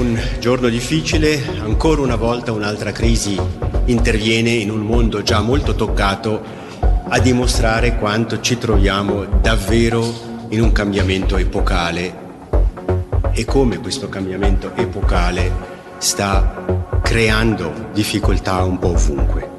un giorno difficile, ancora una volta un'altra crisi interviene in un mondo già molto toccato a dimostrare quanto ci troviamo davvero in un cambiamento epocale e come questo cambiamento epocale sta creando difficoltà un po' ovunque.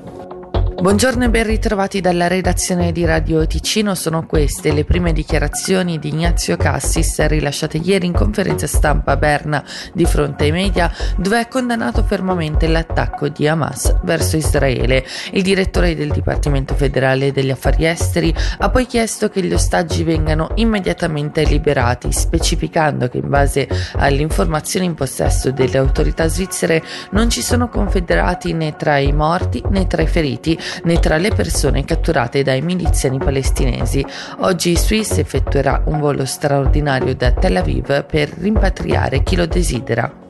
Buongiorno e ben ritrovati dalla redazione di Radio Ticino. Sono queste le prime dichiarazioni di Ignazio Cassis rilasciate ieri in conferenza stampa a Berna di fronte ai media, dove ha condannato fermamente l'attacco di Hamas verso Israele. Il direttore del Dipartimento federale degli affari esteri ha poi chiesto che gli ostaggi vengano immediatamente liberati, specificando che in base alle informazioni in possesso delle autorità svizzere non ci sono confederati né tra i morti né tra i feriti né tra le persone catturate dai miliziani palestinesi. Oggi Swiss effettuerà un volo straordinario da Tel Aviv per rimpatriare chi lo desidera.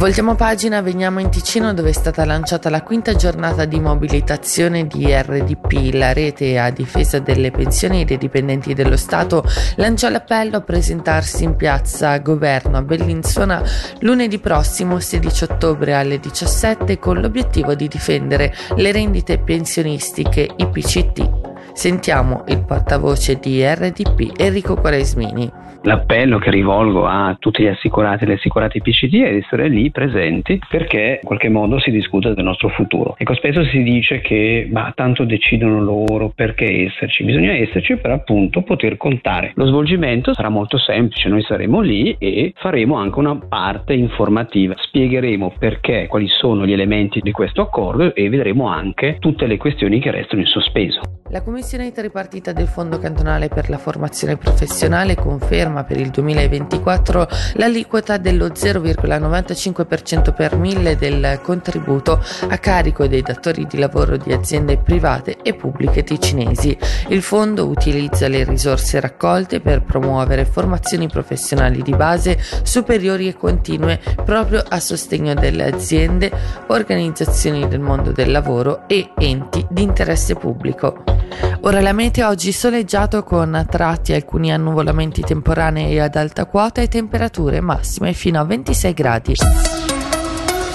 Voltiamo pagina, veniamo in Ticino dove è stata lanciata la quinta giornata di mobilitazione di RDP, la rete a difesa delle pensioni dei dipendenti dello Stato, lanciò l'appello a presentarsi in piazza Governo a Bellinzona lunedì prossimo 16 ottobre alle 17 con l'obiettivo di difendere le rendite pensionistiche IPCT. Sentiamo il portavoce di RDP Enrico Quaresmini. L'appello che rivolgo a tutti gli assicurati e le assicurate PCD è di essere lì presenti perché in qualche modo si discute del nostro futuro. Ecco, spesso si dice che ma tanto decidono loro perché esserci, bisogna esserci per appunto poter contare. Lo svolgimento sarà molto semplice, noi saremo lì e faremo anche una parte informativa, spiegheremo perché, quali sono gli elementi di questo accordo e vedremo anche tutte le questioni che restano in sospeso. La Commissione tripartita del Fondo cantonale per la formazione professionale conferma per il 2024 l'aliquota dello 0,95% per mille del contributo a carico dei datori di lavoro di aziende private e pubbliche ticinesi. Il fondo utilizza le risorse raccolte per promuovere formazioni professionali di base superiori e continue proprio a sostegno delle aziende, organizzazioni del mondo del lavoro e enti di interesse pubblico. Ora la mete oggi soleggiato con tratti alcuni annuvolamenti temporanei ad alta quota e temperature massime fino a 26 gradi.